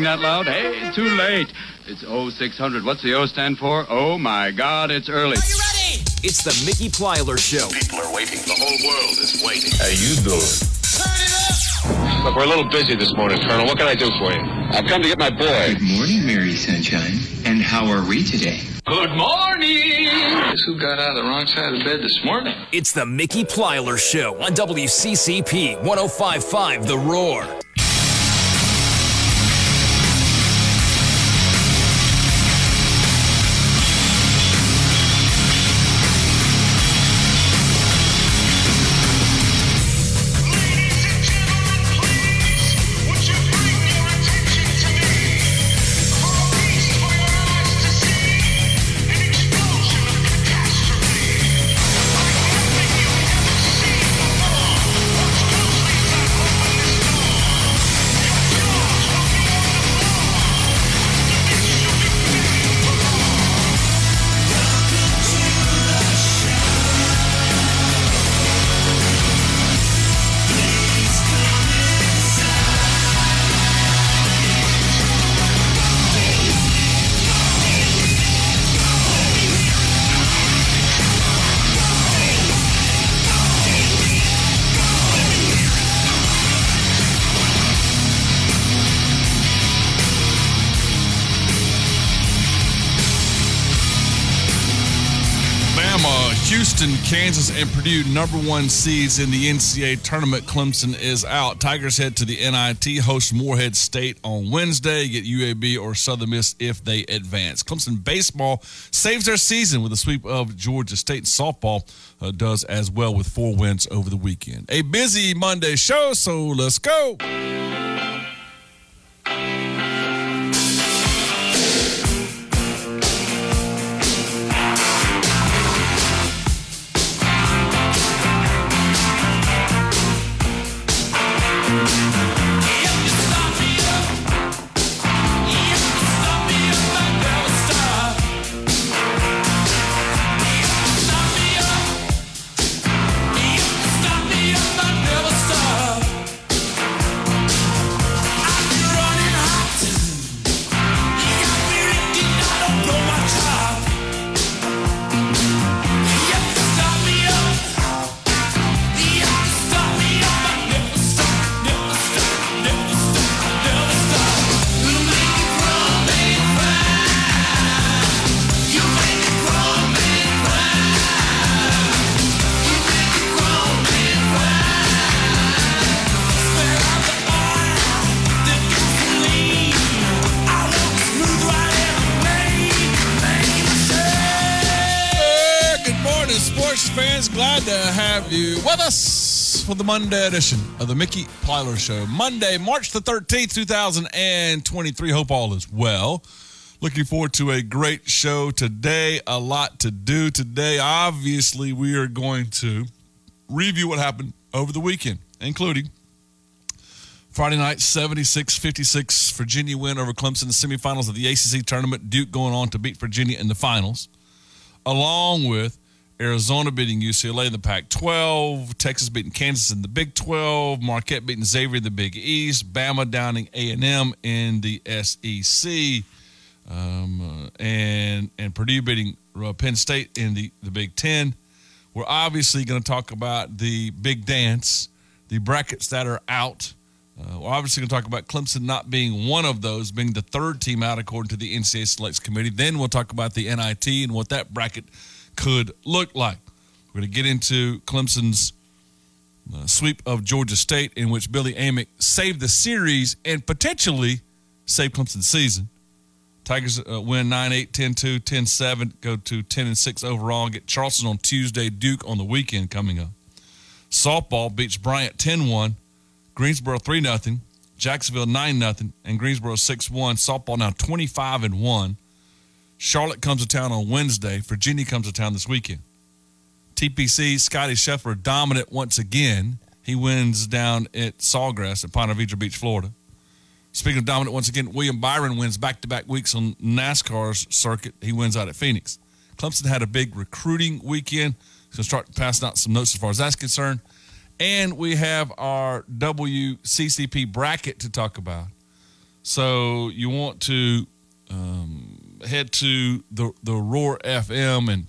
that loud? Hey, too late. It's 0600. What's the O stand for? Oh my God, it's early. Are you ready? It's the Mickey Plyler Show. People are waiting. The whole world is waiting. How you doing? Turn it up. Look, we're a little busy this morning, Colonel. What can I do for you? I've come to get my boy. Good morning, Mary Sunshine. And how are we today? Good morning. Guess who got out of the wrong side of bed this morning? It's the Mickey Plyler Show on WCCP 1055 The Roar. Houston, Kansas, and Purdue number one seeds in the NCAA tournament. Clemson is out. Tigers head to the NIT, host Morehead State on Wednesday. Get UAB or Southern Miss if they advance. Clemson baseball saves their season with a sweep of Georgia State. Softball uh, does as well with four wins over the weekend. A busy Monday show, so let's go. The Monday edition of the Mickey Plyler Show. Monday, March the 13th, 2023. Hope all is well. Looking forward to a great show today. A lot to do today. Obviously, we are going to review what happened over the weekend, including Friday night, 76 56 Virginia win over Clemson in the semifinals of the ACC tournament. Duke going on to beat Virginia in the finals, along with Arizona beating UCLA in the Pac 12, Texas beating Kansas in the Big 12, Marquette beating Xavier in the Big East, Bama downing A&M in the SEC, um, uh, and, and Purdue beating uh, Penn State in the, the Big 10. We're obviously going to talk about the big dance, the brackets that are out. Uh, we're obviously going to talk about Clemson not being one of those, being the third team out according to the NCAA Selects Committee. Then we'll talk about the NIT and what that bracket could look like. We're going to get into Clemson's uh, sweep of Georgia State, in which Billy Amick saved the series and potentially saved Clemson's season. Tigers uh, win 9 8, 10 2, 10 7, go to 10 and 6 overall. Get Charleston on Tuesday, Duke on the weekend coming up. Softball beats Bryant 10 1, Greensboro 3 0, Jacksonville 9 0, and Greensboro 6 1. Softball now 25 and 1. Charlotte comes to town on Wednesday. Virginia comes to town this weekend. TPC, Scottie Scheffler dominant once again. He wins down at Sawgrass at Ponte Vedra Beach, Florida. Speaking of dominant, once again, William Byron wins back to back weeks on NASCAR's circuit. He wins out at Phoenix. Clemson had a big recruiting weekend. He's going to start passing out some notes as far as that's concerned. And we have our WCCP bracket to talk about. So you want to um, head to the the Roar FM and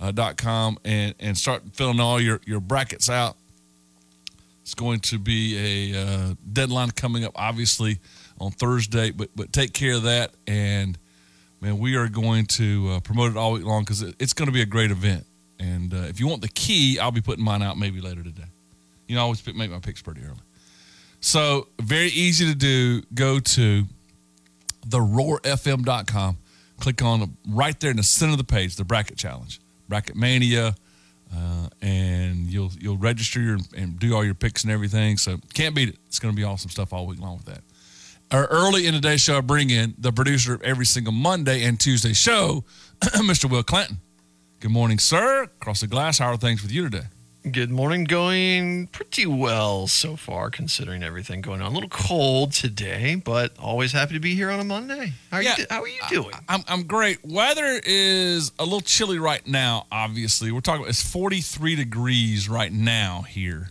uh, dot com and and start filling all your your brackets out. It's going to be a uh, deadline coming up, obviously on Thursday, but but take care of that and man, we are going to uh, promote it all week long because it, it's going to be a great event. And uh, if you want the key, I'll be putting mine out maybe later today. You know, I always pick, make my picks pretty early. So very easy to do. Go to the roarfm.com. Click on right there in the center of the page, the bracket challenge, bracket mania, uh, and you'll you'll register your, and do all your picks and everything. So can't beat it. It's going to be awesome stuff all week long with that. Our early in the day show, I bring in the producer of every single Monday and Tuesday show, Mr. Will Clinton. Good morning, sir. Across the glass, how are things with you today? Good morning. Going pretty well so far, considering everything going on. A little cold today, but always happy to be here on a Monday. How are, Yeah. you, how are you doing? I'm, I'm great. Weather is a little chilly right now, obviously. We're talking it's 43 degrees right now here.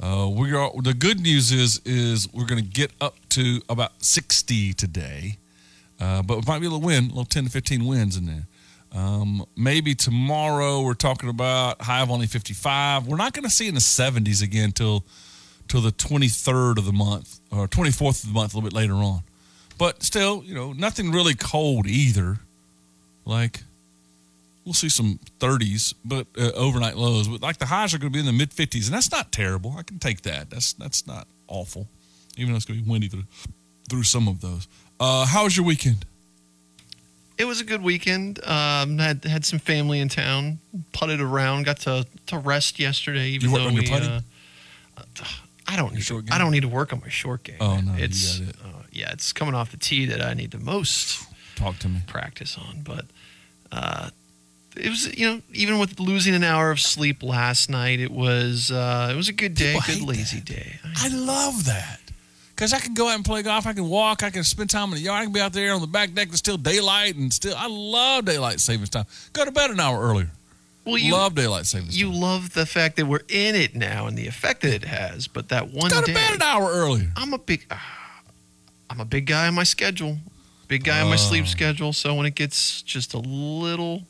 Uh, we are the good news is is we're going to get up to about 60 today. Uh, but it might be a little wind, a little 10 to 15 winds in there. Um, maybe tomorrow we're talking about high of only 55. We're not going to see in the 70s again till till the 23rd of the month or 24th of the month, a little bit later on. But still, you know, nothing really cold either. Like we'll see some 30s, but uh, overnight lows. But like the highs are going to be in the mid 50s, and that's not terrible. I can take that. That's that's not awful, even though it's going to be windy through through some of those. Uh, how was your weekend? It was a good weekend. Um, had had some family in town. Putted around. Got to, to rest yesterday. Even You worked though on your putting? uh, I don't need short to, game? I don't need to work on my short game. Oh, no, you it's got it. Uh, yeah, it's coming off the tee that I need the most Talk to me. practice on. But uh, it was you know even with losing an hour of sleep last night, it was uh, it was a good day, People good lazy day. I love that. Because I can go out and play golf. I can walk. I can spend time in the yard. I can be out there on the back deck. It's still daylight and still. I love daylight savings time. Go to bed an hour earlier. Well, you love daylight savings time. you time. love the fact that we're in it now and the effect that it has. But that one Go to day, bed an hour earlier. I'm a big, ah, I'm a big guy on my schedule, big guy on my sleep Oh. schedule. So when it gets just a little,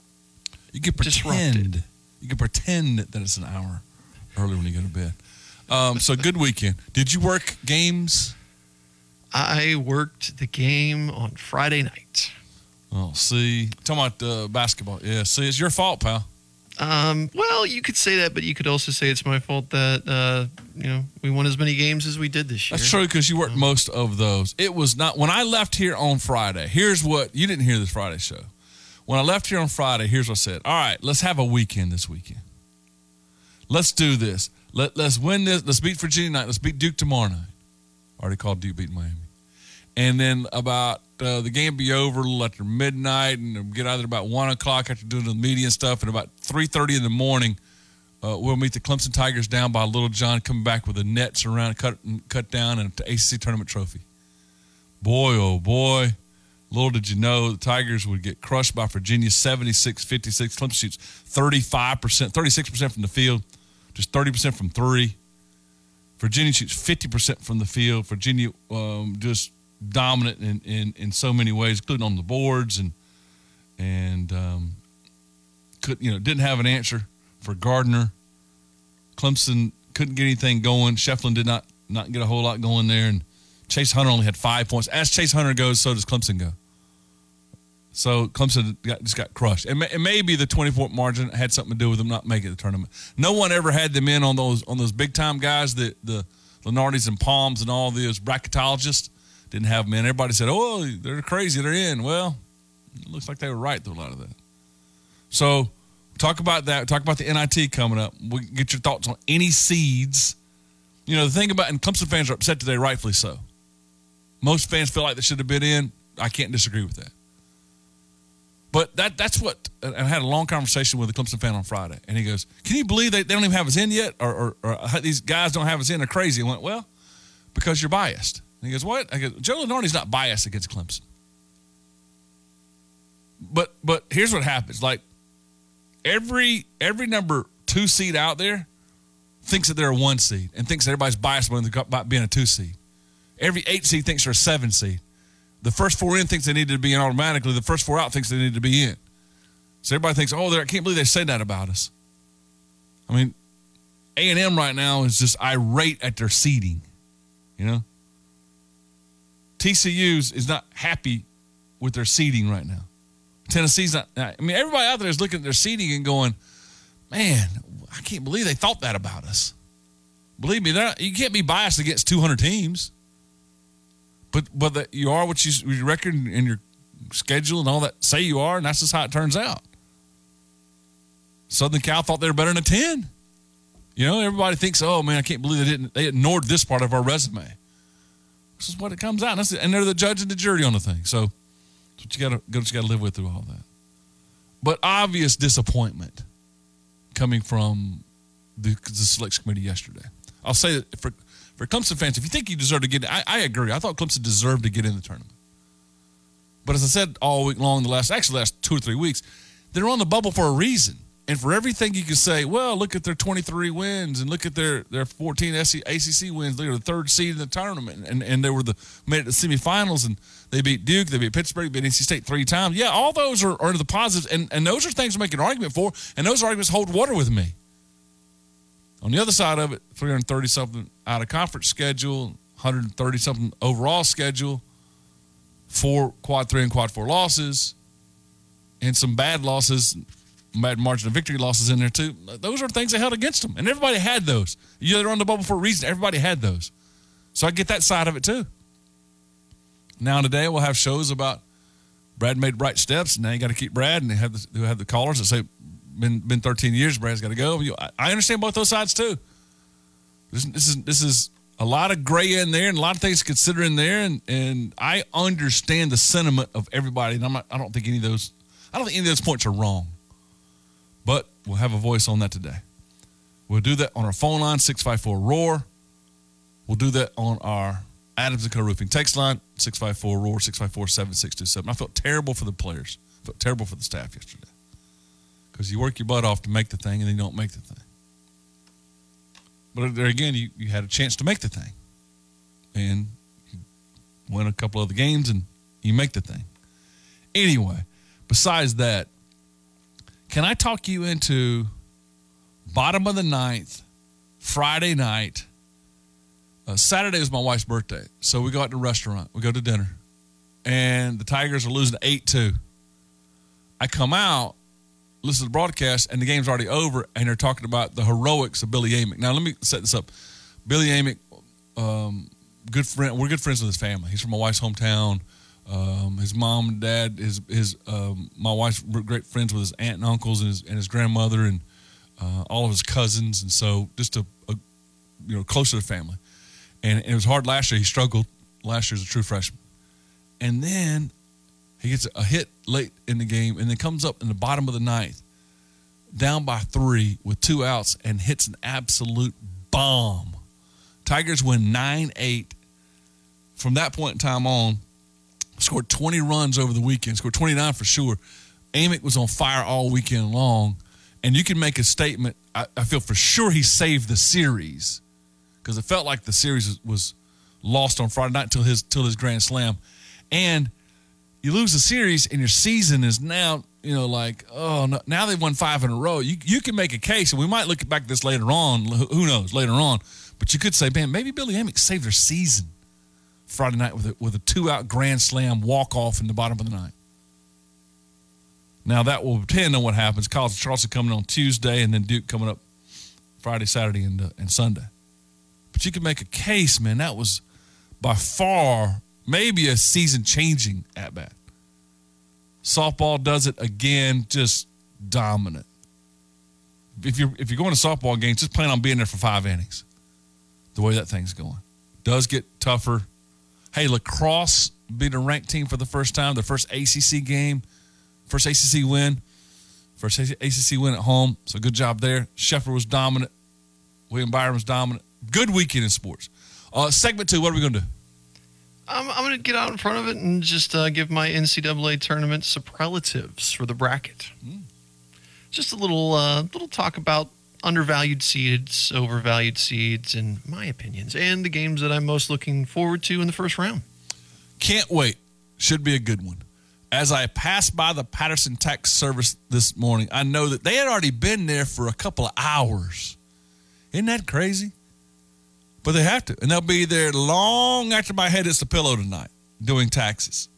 You can Disrupted. pretend. You can pretend that it's an hour earlier when you go to bed. Um, so good weekend. Did you work games? I worked the game on Friday night. Oh, see, talking about uh, basketball. Yeah, see, it's your fault, pal. Um, well, you could say that, but you could also say it's my fault that uh, you know we won as many games as we did this year. That's true because you worked most of those. It was not when I left here on Friday. Here's what you didn't hear this Friday show. When I left here on Friday, here's what I said. All right, let's have a weekend this weekend. Let's do this. Let let's win this. Let's beat Virginia tonight. Let's beat Duke tomorrow night. Already called Duke beat Miami. And then about uh, the game be over a little after midnight, and get out there about one o'clock after doing the media and stuff. And about three thirty in the morning, uh, we'll meet the Clemson Tigers down by Littlejohn, coming back with the nets around, cut cut down, and an ACC tournament trophy. Boy, oh boy. Little did you know the Tigers would get crushed by Virginia 76 56. Clemson shoots 35%, 36% from the field, just 30% from three. Virginia shoots 50% from the field. Virginia um, just dominant in, in, in so many ways, including on the boards and and um, could you know didn't have an answer for Gardner. Clemson couldn't get anything going. Shefflin did not not get a whole lot going there, and Chase Hunter only had five points. As Chase Hunter goes, so does Clemson go. So Clemson got, just got crushed, and, may, and maybe the twenty point margin had something to do with them not making the tournament. No one ever had them in on those on those big time guys, the the Lunardis and Palms and all those bracketologists didn't have in. Everybody said, "Oh, they're crazy, they're in." Well, it looks like they were right through a lot of that. So talk about that. Talk about the NIT coming up. We get your thoughts on any seeds. You know the thing about and Clemson fans are upset today, rightfully so. Most fans feel like they should have been in. I can't disagree with that. But that that's what I had a long conversation with a Clemson fan on Friday, and he goes, "Can you believe they, they don't even have us in yet, or, or, or uh, these guys don't have us in? They're crazy." I went, "Well, because you're biased." And he goes, "What?" I go, "Joe Lunardi's not biased against Clemson." But but here's what happens: like every every number two seed out there thinks that they're a one seed and thinks everybody's biased about being a two seed. Every eight seed thinks they're a seven seed. the first four in thinks they need to be in automatically. The first four out thinks they need to be in. So everybody thinks, oh, I can't believe they said that about us. I mean, A and M right now is just irate at their seeding. You know, TCU's is not happy with their seating right now. Tennessee's not. I mean, everybody out there is looking at their seating and going, "Man, I can't believe they thought that about us." Believe me, not, you can't be biased against 200 teams. But but the, you are what you your record and your schedule and all that say you are, and that's just how it turns out. Southern Cal thought they were better than a 10. You know, everybody thinks, "Oh man, I can't believe they didn't. They ignored this part of our resume." This is what it comes out, and, and they're the judge and the jury on the thing. So what you got to live with through all that. But obvious disappointment coming from the, the selection committee yesterday. I'll say that for for Clemson fans, if you think you deserve to get, I, I agree. I thought Clemson deserved to get in the tournament. But as I said all week long, the last actually last two or three weeks, they're on the bubble for a reason. And for everything you can say, well, look at their 23 wins and look at their their 14 ACC wins. They were the third seed in the tournament, and and they were the made it to semifinals, and they beat Duke, they beat Pittsburgh, beat NC State three times. Yeah, all those are, are the positives, and and those are things to make an argument for, and those arguments hold water with me. On the other side of it, 330 something out of conference schedule, 130 something overall schedule, four quad three and quad four losses, and some bad losses, bad margin of victory losses in there too. Those are things they held against them, and everybody had those. Yeah, they're on the bubble for a reason. Everybody had those, so I get that side of it too. Now today we'll have shows about Brad made right steps, and now you got to keep Brad, and they have the, who have the callers that say been been 13 years. Brad's got to go. You- I- I understand both those sides too. This, this is this is a lot of gray in there and a lot of things to consider in there, and and I understand the sentiment of everybody. And I'm not. I don't think any of those. I don't think any of those points are wrong. We'll have a voice on that today. We'll do that on our phone line 654 roar. We'll do that on our Adams and Co roofing text line 654 roar 654 7627. I felt terrible for the players. I felt terrible for the staff yesterday because you work your butt off to make the thing and then you don't make the thing. But there again, you, you had a chance to make the thing. And you win a couple other games and you make the thing. Anyway, besides that, can I talk you into bottom of the ninth, Friday night? Uh, Saturday was my wife's birthday. So we go out to a restaurant, we go to dinner, and the Tigers are losing 8 2. I come out, listen to the broadcast, and the game's already over, and they're talking about the heroics of Billy Amick. Now, let me set this up. Billy Amick, um, good friend. We're good friends with his family. He's from my wife's hometown. Um, his mom and dad, his his um, my wife's great friends with his aunt and uncles and his and his grandmother and uh, all of his cousins, and so just a, a you know close to family. And it was hard last year. He struggled last year as a true freshman, and then he gets a hit late in the game, and then comes up in the bottom of the ninth, down by three with two outs, and hits an absolute bomb. Tigers win nine eight. From that point in time on, scored 20 runs over the weekend, scored 29 for sure. Amick was on fire all weekend long. And you can make a statement. I, I feel for sure he saved the series because it felt like the series was, lost on Friday night till his till his grand slam. And you lose the series and your season is now, you know, like, oh, no, now they won five in a row. You, you can make a case, and we might look back at this later on. Who knows, later on. But you could say, man, maybe Billy Amick saved their season Friday night with a, with a two out grand slam walk off in the bottom of the ninth. Now that will depend on what happens. College of Charleston coming on Tuesday, and then Duke coming up Friday, Saturday, and uh, and Sunday. But you can make a case, man. That was by far maybe a season changing at bat. Softball does it again, just dominant. If you're if you're going to softball games, just plan on being there for five innings. The way that thing's going, does get tougher. Hey, lacrosse beat a ranked team for the first time. The first ACC game, first ACC win, first ACC win at home. So good job there. Scheffler was dominant. William Byron was dominant. Good weekend in sports. Uh, segment two. What are we going to do? I'm, I'm going to get out in front of it and just uh, give my NCAA tournament superlatives for the bracket. Just a little uh, little talk about undervalued seeds, overvalued seeds, in my opinions, and the games that I'm most looking forward to in the first round. Can't wait. Should be a good one. As I passed by the Patterson Tax Service this morning, I know that they had already been there for a couple of hours. Isn't that crazy? But they have to. And they'll be there long after my head hits the pillow tonight doing taxes.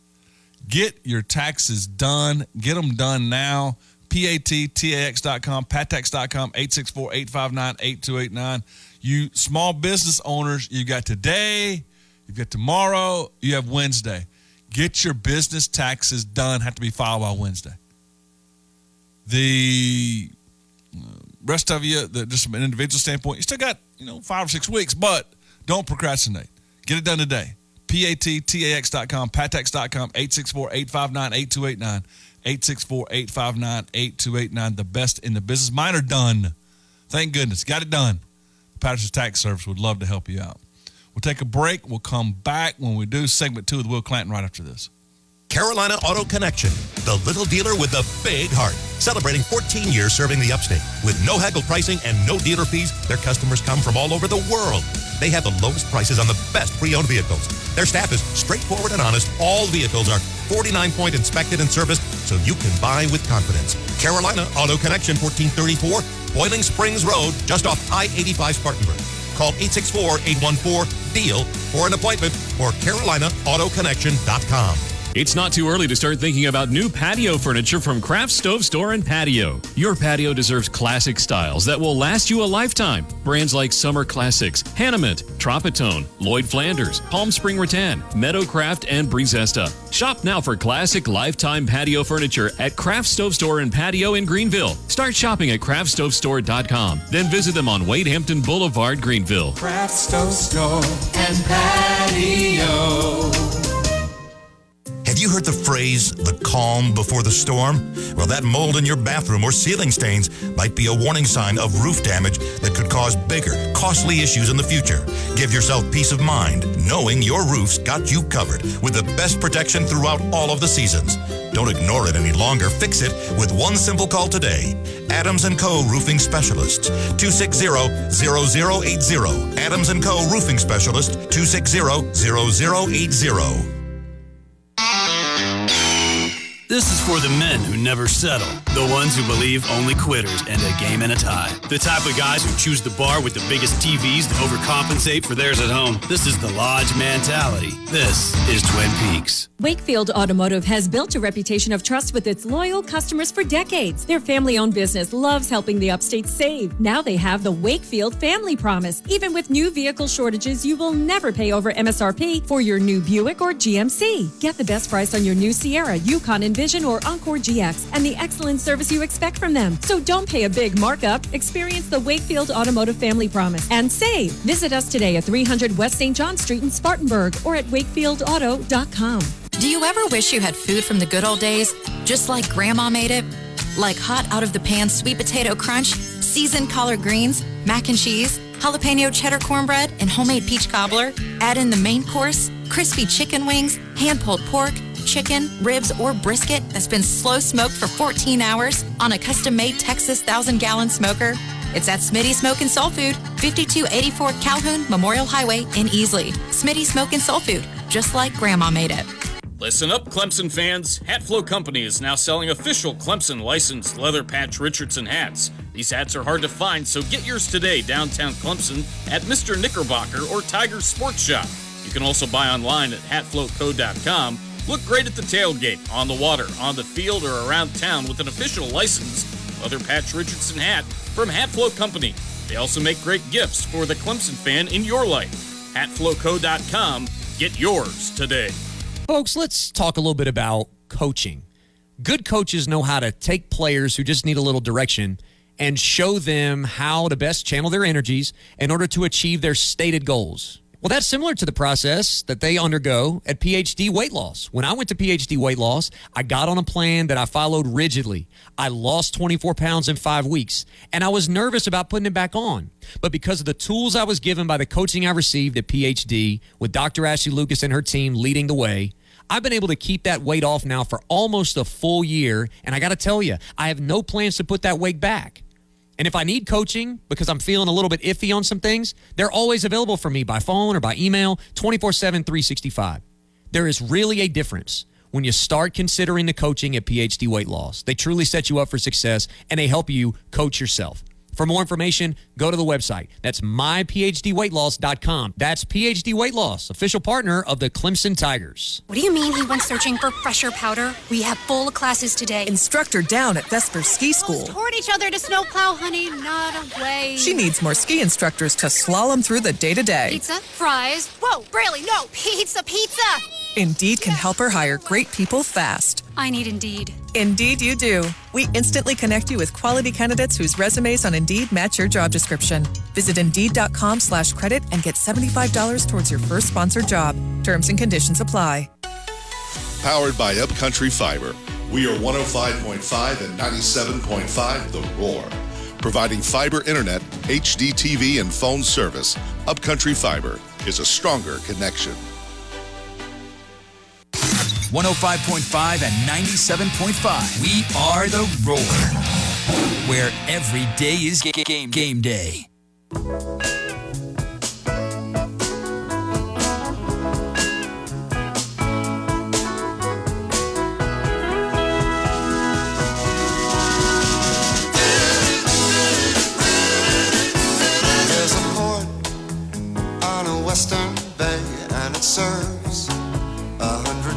Get your taxes done. Get them done now. PATTAX.com, PATTAX.com, 864-859-8289. You small business owners, you got today, you've got tomorrow, you have Wednesday. Get your business taxes done. Have to be filed by Wednesday. The uh, rest of you, the, just from an individual standpoint, you still got you know five or six weeks, but don't procrastinate. Get it done today. PATTAX.com, PATTAX.com, 864-859-8289, 864-859-8289. The best in the business. Mine are done. Thank goodness. Got it done. Patterson Tax Service would love to help you out. We'll take a break. We'll come back when we do segment two with Will Clanton right after this. Carolina Auto Connection, the little dealer with the big heart. Celebrating 14 years serving the upstate. With no haggle pricing and no dealer fees, their customers come from all over the world. They have the lowest prices on the best pre-owned vehicles. Their staff is straightforward and honest. All vehicles are 49-point inspected and serviced, so you can buy with confidence. Carolina Auto Connection, 1434 Boiling Springs Road, just off I-85 Spartanburg. Call 864-814-DEAL for an appointment or CarolinaAutoConnection.com. It's not too early to start thinking about new patio furniture from Craft Stove Store and Patio. Your patio deserves classic styles that will last you a lifetime. Brands like Summer Classics, Hanamint, Tropitone, Lloyd Flanders, Palm Spring Rattan, Meadowcraft, and Breezesta. Shop now for classic lifetime patio furniture at Craft Stove Store and Patio in Greenville. Start shopping at craftstovestore.com. Then visit them on Wade Hampton Boulevard, Greenville. Craft Stove Store and Patio. Have you heard the phrase, the calm before the storm? Well, that mold in your bathroom or ceiling stains might be a warning sign of roof damage that could cause bigger, costly issues in the future. Give yourself peace of mind knowing your roof's got you covered with the best protection throughout all of the seasons. Don't ignore it any longer. Fix it with one simple call today. Adams & Co. Roofing Specialists, 260-0080. Adams & Co. Roofing Specialist, 260-0080. This is for the men who never settle, the ones who believe only quitters end a game in a tie, the type of guys who choose the bar with the biggest TVs to overcompensate for theirs at home. This is the Lodge mentality. This is Twin Peaks. Wakefield Automotive has built a reputation of trust with its loyal customers for decades. Their family owned business loves helping the upstate save. Now they have the Wakefield Family Promise. Even with new vehicle shortages, you will never pay over MSRP for your new Buick or GMC. Get the best price on your new Sierra, Yukon Envision, or Encore GX and the excellent service you expect from them. So don't pay a big markup. Experience the Wakefield Automotive Family Promise and save. Visit us today at 300 West St. John Street in Spartanburg or at wakefieldauto.com. Do you ever wish you had food from the good old days, just like Grandma made it? Like hot out of the pan sweet potato crunch, seasoned collard greens, mac and cheese, jalapeno cheddar cornbread, and homemade peach cobbler? Add in the main course, crispy chicken wings, hand pulled pork, chicken, ribs, or brisket that's been slow smoked for 14 hours on a custom made Texas thousand gallon smoker. It's at Smitty Smoke and Soul Food, 5284 Calhoun Memorial Highway in Easley. Smitty Smoke and Soul Food, just like Grandma made it. Listen up, Clemson fans. Hatflow Company is now selling official Clemson licensed leather patch Richardson hats. These hats are hard to find, so get yours today downtown Clemson at Mr. Knickerbocker or Tiger Sports Shop. You can also buy online at hatflowco.com. Look great at the tailgate, on the water, on the field, or around town with an official licensed leather patch Richardson hat from Hat Hatflow Company. They also make great gifts for the Clemson fan in your life. Hatflowco.com. Get yours today. Folks, let's talk a little bit about coaching. Good coaches know how to take players who just need a little direction and show them how to best channel their energies in order to achieve their stated goals. Well, that's similar to the process that they undergo at PhD weight loss. When I went to PhD weight loss, I got on a plan that I followed rigidly. I lost 24 pounds in five weeks, and I was nervous about putting it back on. But because of the tools I was given by the coaching I received at PhD, with Dr. Ashley Lucas and her team leading the way, I've been able to keep that weight off now for almost a full year. And I got to tell you, I have no plans to put that weight back. And if I need coaching because I'm feeling a little bit iffy on some things, they're always available for me by phone or by email 24 7, 365. There is really a difference when you start considering the coaching at PhD Weight Loss. They truly set you up for success and they help you coach yourself. For more information, go to the website. That's myphdweightloss.com. That's PhD Weight Loss, official partner of the Clemson Tigers. What do you mean he went searching for fresher powder? We have full classes today. Instructor down at Vesper Ski School. Toward each other to snowplow, honey, not away. She needs more ski instructors to slalom through the day to day. Pizza, fries. Whoa, Braley, no, pizza, pizza. Indeed can help her hire great people fast. I need Indeed. Indeed, you do. We instantly connect you with quality candidates whose resumes on Indeed match your job description. Visit Indeed.com slash credit and get $75 towards your first sponsored job. Terms and conditions apply. Powered by Upcountry Fiber. We are 105.5 and 97.5 The Roar. Providing fiber internet, HD TV, and phone service, Upcountry Fiber is a stronger connection. 105.5 and 97.5. We are the Roar, where every day is ga- ga- game, game day.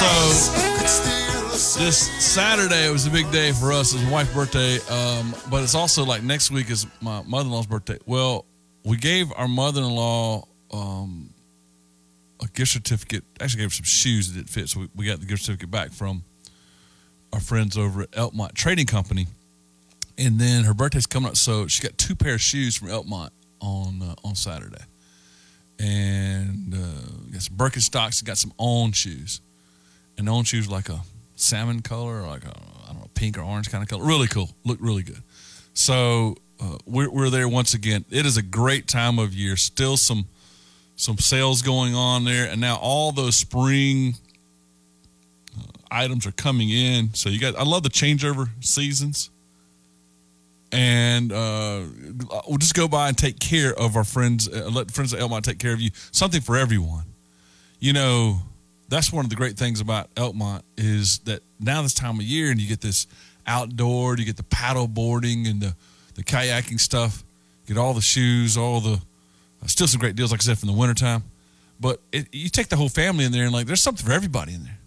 So this Saturday it was a big day for us. It's my wife's birthday, um, but it's also like next week is my mother-in-law's birthday. Well, we gave our mother-in-law um, a gift certificate. Actually, gave her some shoes that didn't fit, so we, we got the gift certificate back from our friends over at Elkmont Trading Company. And then her birthday's coming up, so she got two pair of shoes from Elkmont on uh, on Saturday, and uh, got some Birkenstocks. Got some On shoes, and On shoes like a salmon color, or like a I don't know pink or orange kind of color. Really cool, look really good. So uh, we're we're there once again. It is a great time of year. Still some some sales going on there, and now all those spring uh, items are coming in. So you got I love the changeover seasons and uh, we'll just go by and take care of our friends. Uh, let friends at Elkmont take care of you. Something for everyone. You know, that's one of the great things about Elkmont is that now this time of year, and you get this outdoor, you get the paddle boarding and the the kayaking stuff. Get all the shoes, all the uh, still some great deals, like I said, from the wintertime. But it, you take the whole family in there, and like there's something for everybody in there.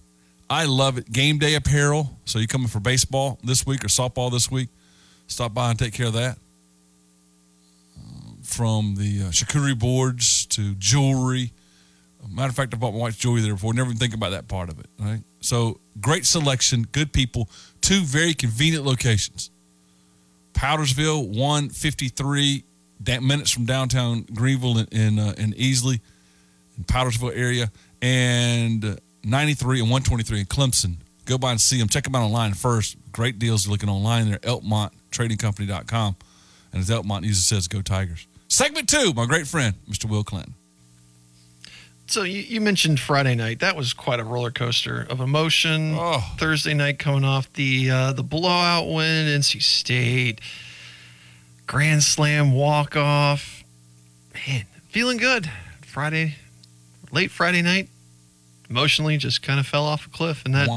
I love it. Game day apparel. So you coming for baseball this week or softball this week? Stop by and take care of that. Uh, from the uh, charcuterie boards to jewelry. Matter of fact, I bought my wife's jewelry there before. Never even think about that part of it. Right. So great selection, good people, two very convenient locations. Powdersville, one fifty three minutes from downtown Greenville in in, uh, in Easley, in Powdersville area, and ninety three and one twenty three in Clemson. Go by and see them. Check them out online first. Great deals. Looking online there. ElkmontTradingCompany.com. And as Elkmont usually says, go Tigers. Segment two, my great friend, Mr. Will Clinton. So you, you mentioned Friday night. That was quite a roller coaster of emotion. Oh. Thursday night coming off the uh, the blowout win, NC State, Grand Slam walk off. Man, feeling good. Friday, late Friday night, emotionally just kind of fell off a cliff, and that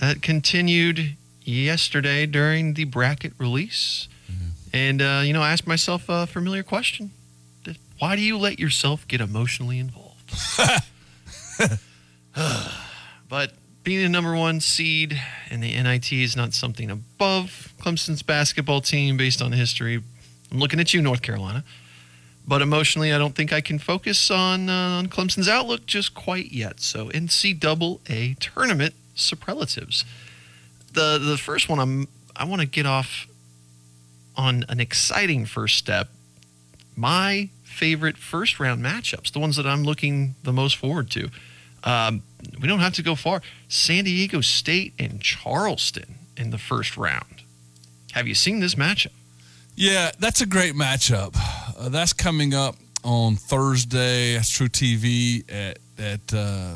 that continued yesterday during the bracket release. And uh, you know, I asked myself a familiar question: Why do you let yourself get emotionally involved? but being the number one seed in the NIT is not something above Clemson's basketball team based on history. I'm looking at you, North Carolina. But emotionally, I don't think I can focus on uh, on Clemson's outlook just quite yet. So NCAA tournament superlatives. The the first one I'm I want to get off on an exciting first step. My favorite first round matchups, the ones that I'm looking the most forward to. Um, we don't have to go far. San Diego State and Charleston in the first round. Have you seen this matchup? Yeah, that's a great matchup. Uh, that's coming up on Thursday. That's truTV at at uh,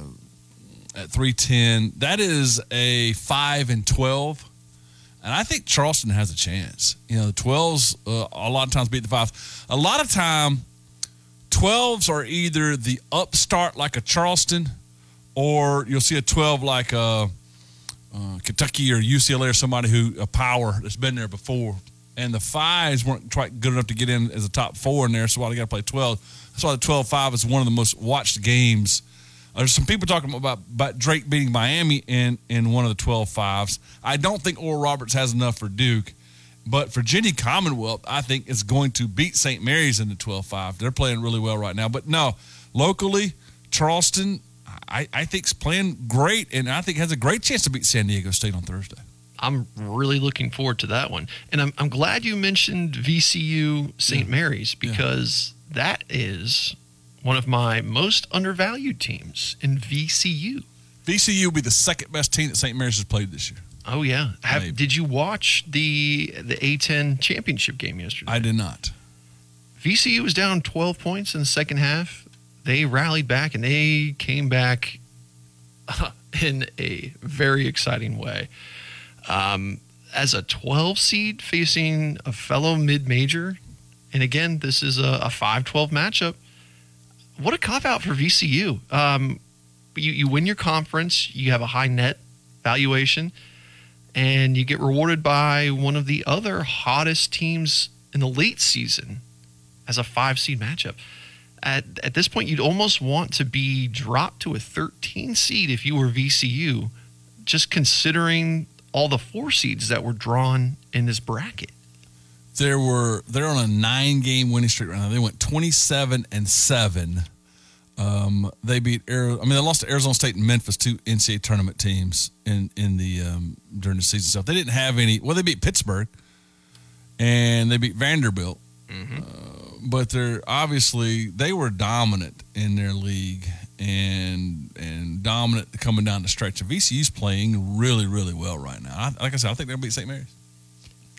at three ten. That is a five and twelve, and I think Charleston has a chance. You know, the twelves uh, a lot of times beat the fives. A lot of time, twelves are either the upstart like a Charleston, or you'll see a twelve like a. Uh, Kentucky or UCLA or somebody who a power that's been there before, and the fives weren't quite good enough to get in as a top four in there. So why they got to play twelve? That's why the 12-5 is one of the most watched games. Uh, There's some people talking about, about Drake beating Miami in in one of the 12-5s. I don't think Oral Roberts has enough for Duke, but Virginia Commonwealth I think is going to beat St. Mary's in the 12-5. They're playing really well right now. But no, locally Charleston. I, I think is playing great, and I think has a great chance to beat San Diego State on Thursday. I'm really looking forward to that one. And I'm, I'm glad you mentioned VCU St. Mary's because that is one of my most undervalued teams in VCU. VCU will be the second best team that St. Mary's has played this year. Oh yeah. Have, did you watch the the A10 championship game yesterday? I did not. VCU was down 12 points in the second half. They rallied back and they came back in a very exciting way. Um, as a 12 seed facing a fellow mid major, and again, this is a, a 5 12 matchup. What a cop out for VCU. Um, you, you win your conference, you have a high net valuation, and you get rewarded by one of the other hottest teams in the late season as a five seed matchup. At, at this point, you'd almost want to be dropped to a 13 seed if you were VCU, just considering all the four seeds that were drawn in this bracket. There were they're on a nine game winning streak right now. They went twenty seven and seven. Um, they beat I mean they lost to Arizona State and Memphis, two NCAA tournament teams in in the um, during the season stuff. They didn't have any. Well, they beat Pittsburgh and they beat Vanderbilt, uh, but they're obviously they were dominant in their league and and dominant coming down the stretch. And VCU's playing really really well right now. I, like I said, I think they'll beat St. Mary's.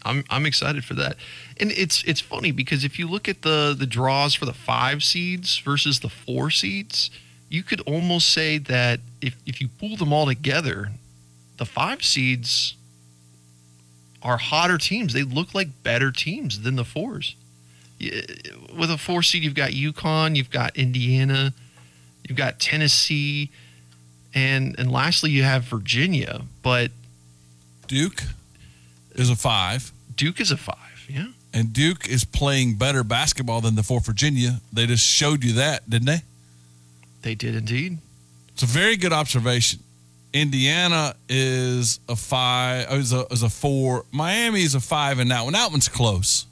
I'm I'm excited for that. And it's it's funny because if you look at the the draws for the five seeds versus the four seeds, you could almost say that if if you pull them all together, the five seeds are hotter teams. They look like better teams than the fours. With a four seed, you've got UConn, you've got Indiana, you've got Tennessee, and and lastly you have Virginia. But Duke is a five. Duke is a five. Yeah. And Duke is playing better basketball than the for Virginia. They just showed you that, didn't they? They did indeed. It's a very good observation. Indiana is a five, is a, is a four. Miami is a five and that one. That one's close.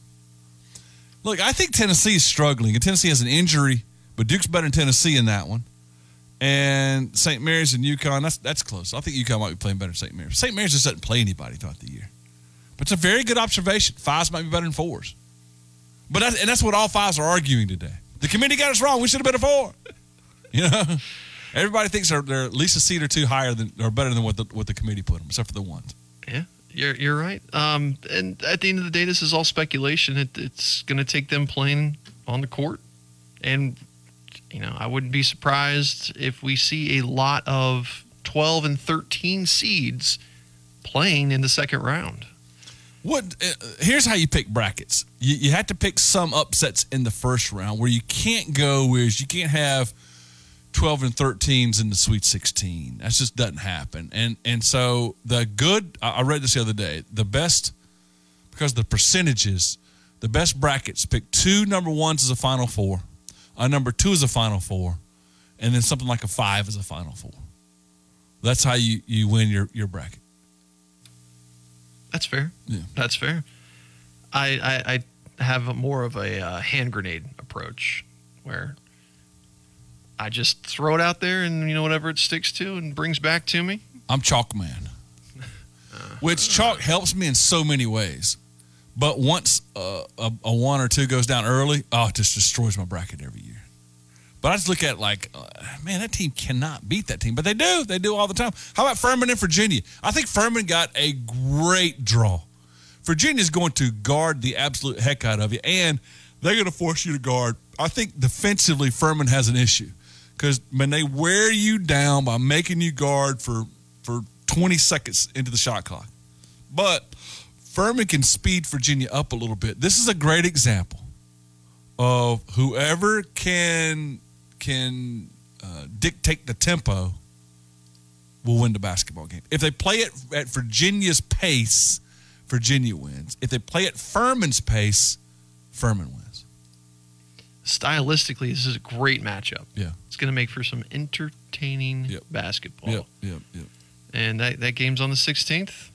Look, I think Tennessee is struggling. And Tennessee has an injury, but Duke's better than Tennessee in that one. And St. Mary's and UConn, that's that's close. I think UConn might be playing better than St. Mary's. St. Mary's just doesn't play anybody throughout the year. It's a very good observation. Fives might be better than fours. But that's, and that's what all fives are arguing today. The committee got us wrong. We should have been a four. You know, everybody thinks they're, they're at least a seat or two higher than or better than what the what the committee put them, except for the ones. Yeah, you're you're right. Um, and at the end of the day, this is all speculation. It, it's going to take them playing on the court, and you know, I wouldn't be surprised if we see a lot of 12 and 13 seeds playing in the second round. What? Uh, here's how you pick brackets. You, you have to pick some upsets in the first round. Where you can't go is you can't have 12 and 13s in the Sweet 16. That just doesn't happen. And and so the good. I I read this the other day. The best because the percentages, the best brackets pick two number ones as a Final Four, a number two as a Final Four, and then something like a five as a Final Four. That's how you you win your your bracket. That's fair. Yeah. That's fair. I I, I have a more of a uh, hand grenade approach where I just throw it out there and you know whatever it sticks to and brings back to me. I'm chalk man. Which chalk helps me in so many ways. But once uh, a, a one or two goes down early, oh, it just destroys my bracket every year. But I just look at like, uh, man, that team cannot beat that team. But they do. They do all the time. How about Furman and Virginia? I think Furman got a great draw. Virginia's going to guard the absolute heck out of you, and they're going to force you to guard. I think defensively, Furman has an issue because when they wear you down by making you guard for for 20 seconds into the shot clock. But Furman can speed Virginia up a little bit. This is a great example of whoever can can uh, dictate the tempo will win the basketball game. If they play it at Virginia's pace, Virginia wins. If they play at Furman's pace, Furman wins. Stylistically, this is a great matchup. Yeah. It's going to make for some entertaining basketball. Yep, yep, yep. And that, that game's on the 16th.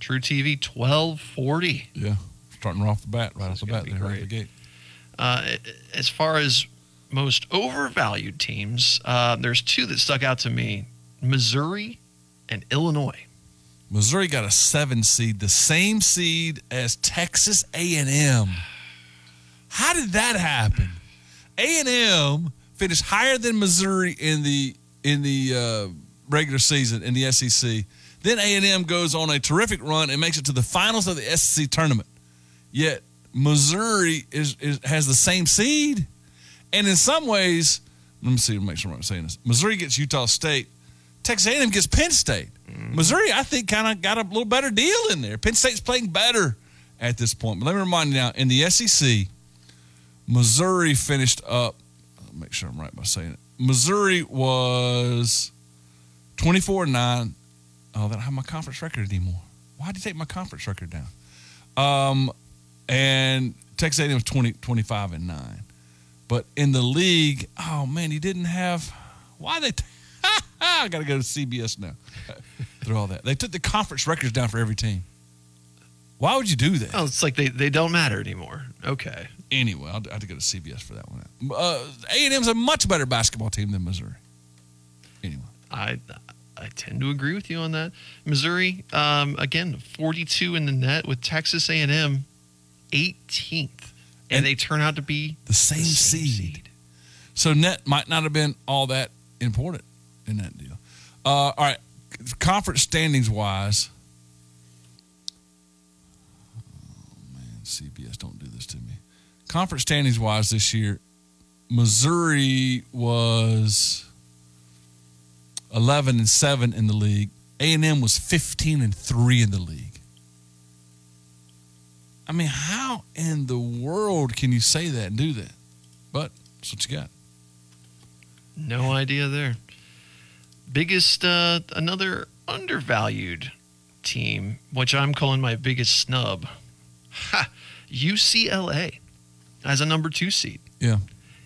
truTV, 1240. Yeah. Starting right off the bat, right off the bat, right out the gate. Uh, as far as most overvalued teams, uh, there's two that stuck out to me Missouri and Illinois. Missouri got a seven seed, the same seed as Texas A&M. How did that happen? A&M finished higher than Missouri in the in the uh, regular season in the SEC. Then A&M goes on a terrific run and makes it to the finals of the SEC tournament. Yet Missouri is, is has the same seed, and in some ways, let me see make sure I'm saying this. Missouri gets Utah State. Texas A&M gets Penn State. Missouri, I think, kind of got a little better deal in there. Penn State's playing better at this point. But let me remind you now, in the SEC, Missouri finished up. Make sure I'm right by saying it. Missouri was 24 and 9. Oh, I don't have my conference record anymore. Why did you take my conference record down? Um, and Texas A&M was 20, 25 and 9. But in the league, oh man, he didn't have. Why they? I got to go to CBS now. Through all that, they took the conference records down for every team. Why would you do that? Oh, it's like they, they don't matter anymore. Okay. Anyway, I'll have to go to CBS for that one. Uh, A&M's a much better basketball team than Missouri. Anyway, I I tend to agree with you on that. Missouri, um, again, 42 in the net with Texas A&M, 18th, and, they turn out to be the same, seed. So net might not have been all that important in that deal. Uh, all right, conference standings wise. Oh man, CBS, don't do this to me. Conference standings wise this year, Missouri was 11 and 7 in the league. A&M was 15 and 3 in the league. I mean, how in the world can you say that and do that? But that's what you got. No idea there. Biggest, uh, another undervalued team, which I'm calling my biggest snub. Ha! UCLA as a number two seed. Yeah.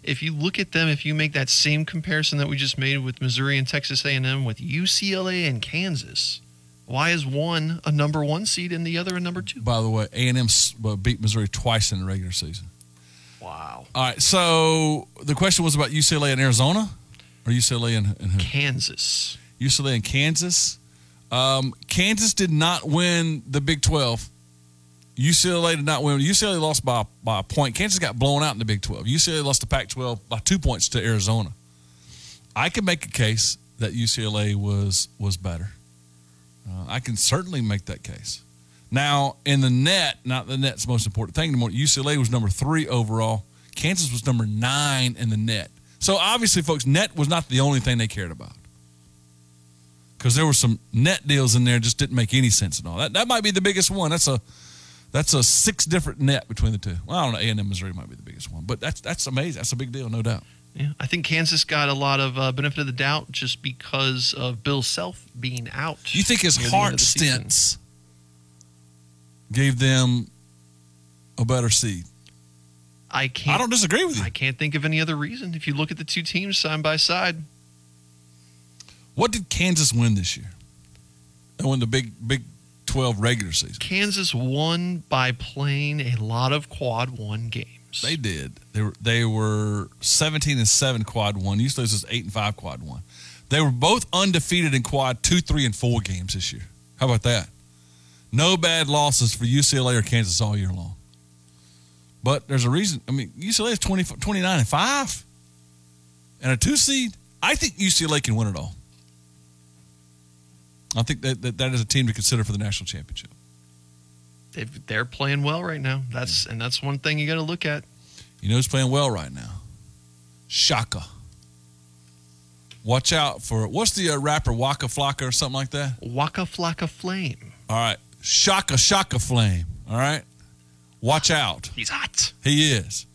If you look at them, if you make that same comparison that we just made with Missouri and Texas A&M with UCLA and Kansas, why is one a number one seed and the other a number two? By the way, A&M beat Missouri twice in the regular season. Wow. All right, so the question was about UCLA and Arizona, or UCLA and, and who? Kansas. UCLA and Kansas. Um, Kansas did not win the Big Twelve. UCLA did not win. UCLA lost by by a point. Kansas got blown out in the Big Twelve. UCLA lost the Pac-12 by two points to Arizona. I can make a case that UCLA was was better. Uh, I can certainly make that case. Now, in the net, not the net's most important thing anymore. UCLA was number three overall. Kansas was number nine in the net. So obviously, folks, net was not the only thing they cared about. Because there were some net deals in there just didn't make any sense at all. That that might be the biggest one. That's a that's a six different net between the two. Well, I don't know. A and M Missouri might be the biggest one, but that's that's amazing. That's a big deal, no doubt. Yeah, I think Kansas got a lot of uh, benefit of the doubt just because of Bill Self being out. You think his near the end heart of the season. stints gave them a better seed? I can't. I don't disagree with you. I can't think of any other reason. If you look at the two teams side by side, What did Kansas win this year? They won the Big Big Twelve regular season. Kansas won by playing a lot of quad one games. They did. They were they were seventeen and seven quad one. Usually this is eight and five quad one. They were both undefeated in quad two, three, and four games this year. How about that? No bad losses for UCLA or Kansas all year long. But there's a reason. I mean, UCLA is 20, 29 and 5 and a two seed. I think UCLA can win it all. I think that, that, that is a team to consider for the national championship. They're playing well right now. That's and that's one thing you got to look at. You know who's playing well right now? Shaka. Watch out for what's the uh, rapper Waka Flocka or something like that? Waka Flocka Flame. All right, Shaka Shaka Flame. All right, watch out. He's hot. He is.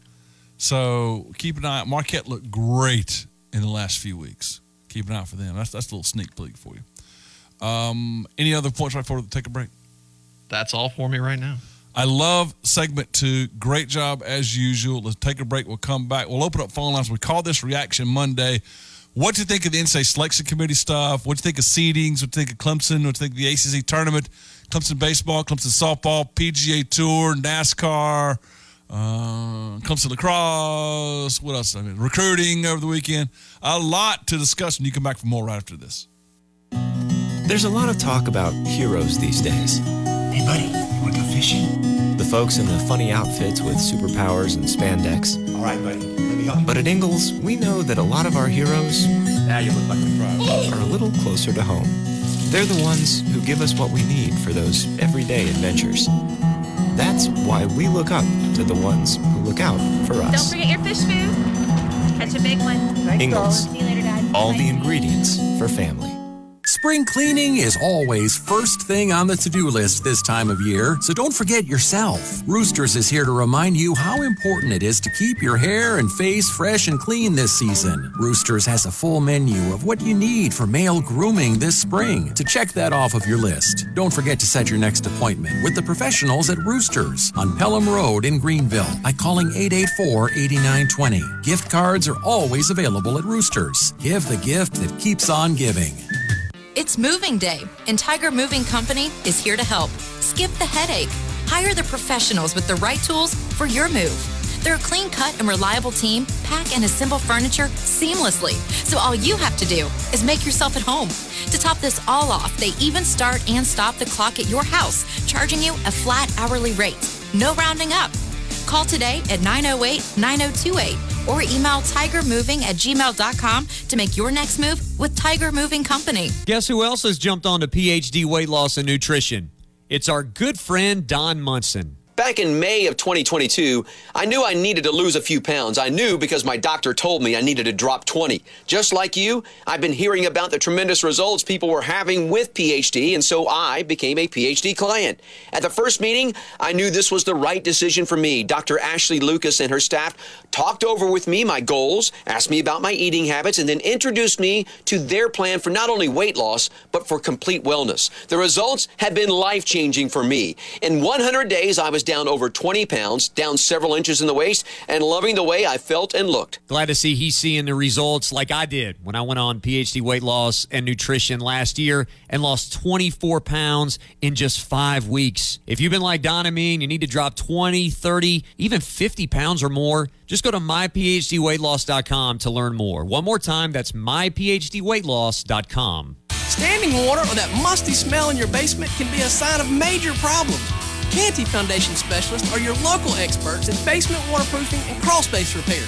So keep an eye. out. Marquette looked great in the last few weeks. Keep an eye out for them. That's that's a little sneak peek for you. Um, any other points right before we take a break? That's all for me right now. I love segment two. Great job as usual. Let's take a break. We'll come back. We'll open up phone lines. We call this Reaction Monday. What do you think of the NCAA selection committee stuff? What do you think of seedings? What do you think of Clemson? What do you think of the ACC tournament? Clemson baseball, Clemson softball, PGA Tour, NASCAR, uh, Clemson lacrosse. What else? I mean, recruiting over the weekend. A lot to discuss, and you come back for more right after this. There's a lot of talk about heroes these days. Hey, buddy, you want to go fishing? The folks in the funny outfits with superpowers and spandex. All right, buddy, let me help you. But at Ingalls, we know that a lot of our heroes Now you look like a pro. are a little closer to home. They're the ones who give us what we need for those everyday adventures. That's why we look up to the ones who look out for us. Don't forget your fish food. Catch a big one. Ingalls. See you later, Dad. All the ingredients for family. Spring cleaning is always first thing on the to do list this time of year, so don't forget yourself. Roosters is here to remind you how important it is to keep your hair and face fresh and clean this season. Roosters has a full menu of what you need for male grooming this spring. To check that off of your list, don't forget to set your next appointment with the professionals at Roosters on Pelham Road in Greenville by calling 884 8920. Gift cards are always available at Roosters. Give the gift that keeps on giving. It's moving day, and Tiger Moving Company is here to help. Skip the headache. Hire the professionals with the right tools for your move. They're a clean cut and reliable team, pack and assemble furniture seamlessly. So all you have to do is make yourself at home. To top this all off, they even start and stop the clock at your house, charging you a flat hourly rate. No rounding up. Call today at 908 9028 or email tigermoving at gmail.com to make your next move with Tiger Moving Company. Guess who else has jumped onto PhD weight loss and nutrition? It's our good friend Don Munson. Back in May of 2022, I knew I needed to lose a few pounds. I knew because my doctor told me I needed to drop 20. Just like you, I've been hearing about the tremendous results people were having with PhD, and so I became a PhD client. At the first meeting, I knew this was the right decision for me. Dr. Ashley Lucas and her staff talked over with me my goals, asked me about my eating habits, and then introduced me to their plan for not only weight loss, but for complete wellness. The results have been life changing for me. In 100 days, I was down over 20 pounds, down several inches in the waist, and loving the way I felt and looked. Glad to see he's seeing the results like I did when I went on PhD weight loss and nutrition last year and lost 24 pounds in just five weeks. If you've been like Don and me and you need to drop 20, 30, even 50 pounds or more, just go to myphdweightloss.com to learn more. One more time, that's myphdweightloss.com. Standing water or that musty smell in your basement can be a sign of major problems. Canty Foundation specialists are your local experts in basement waterproofing and crawl space repair.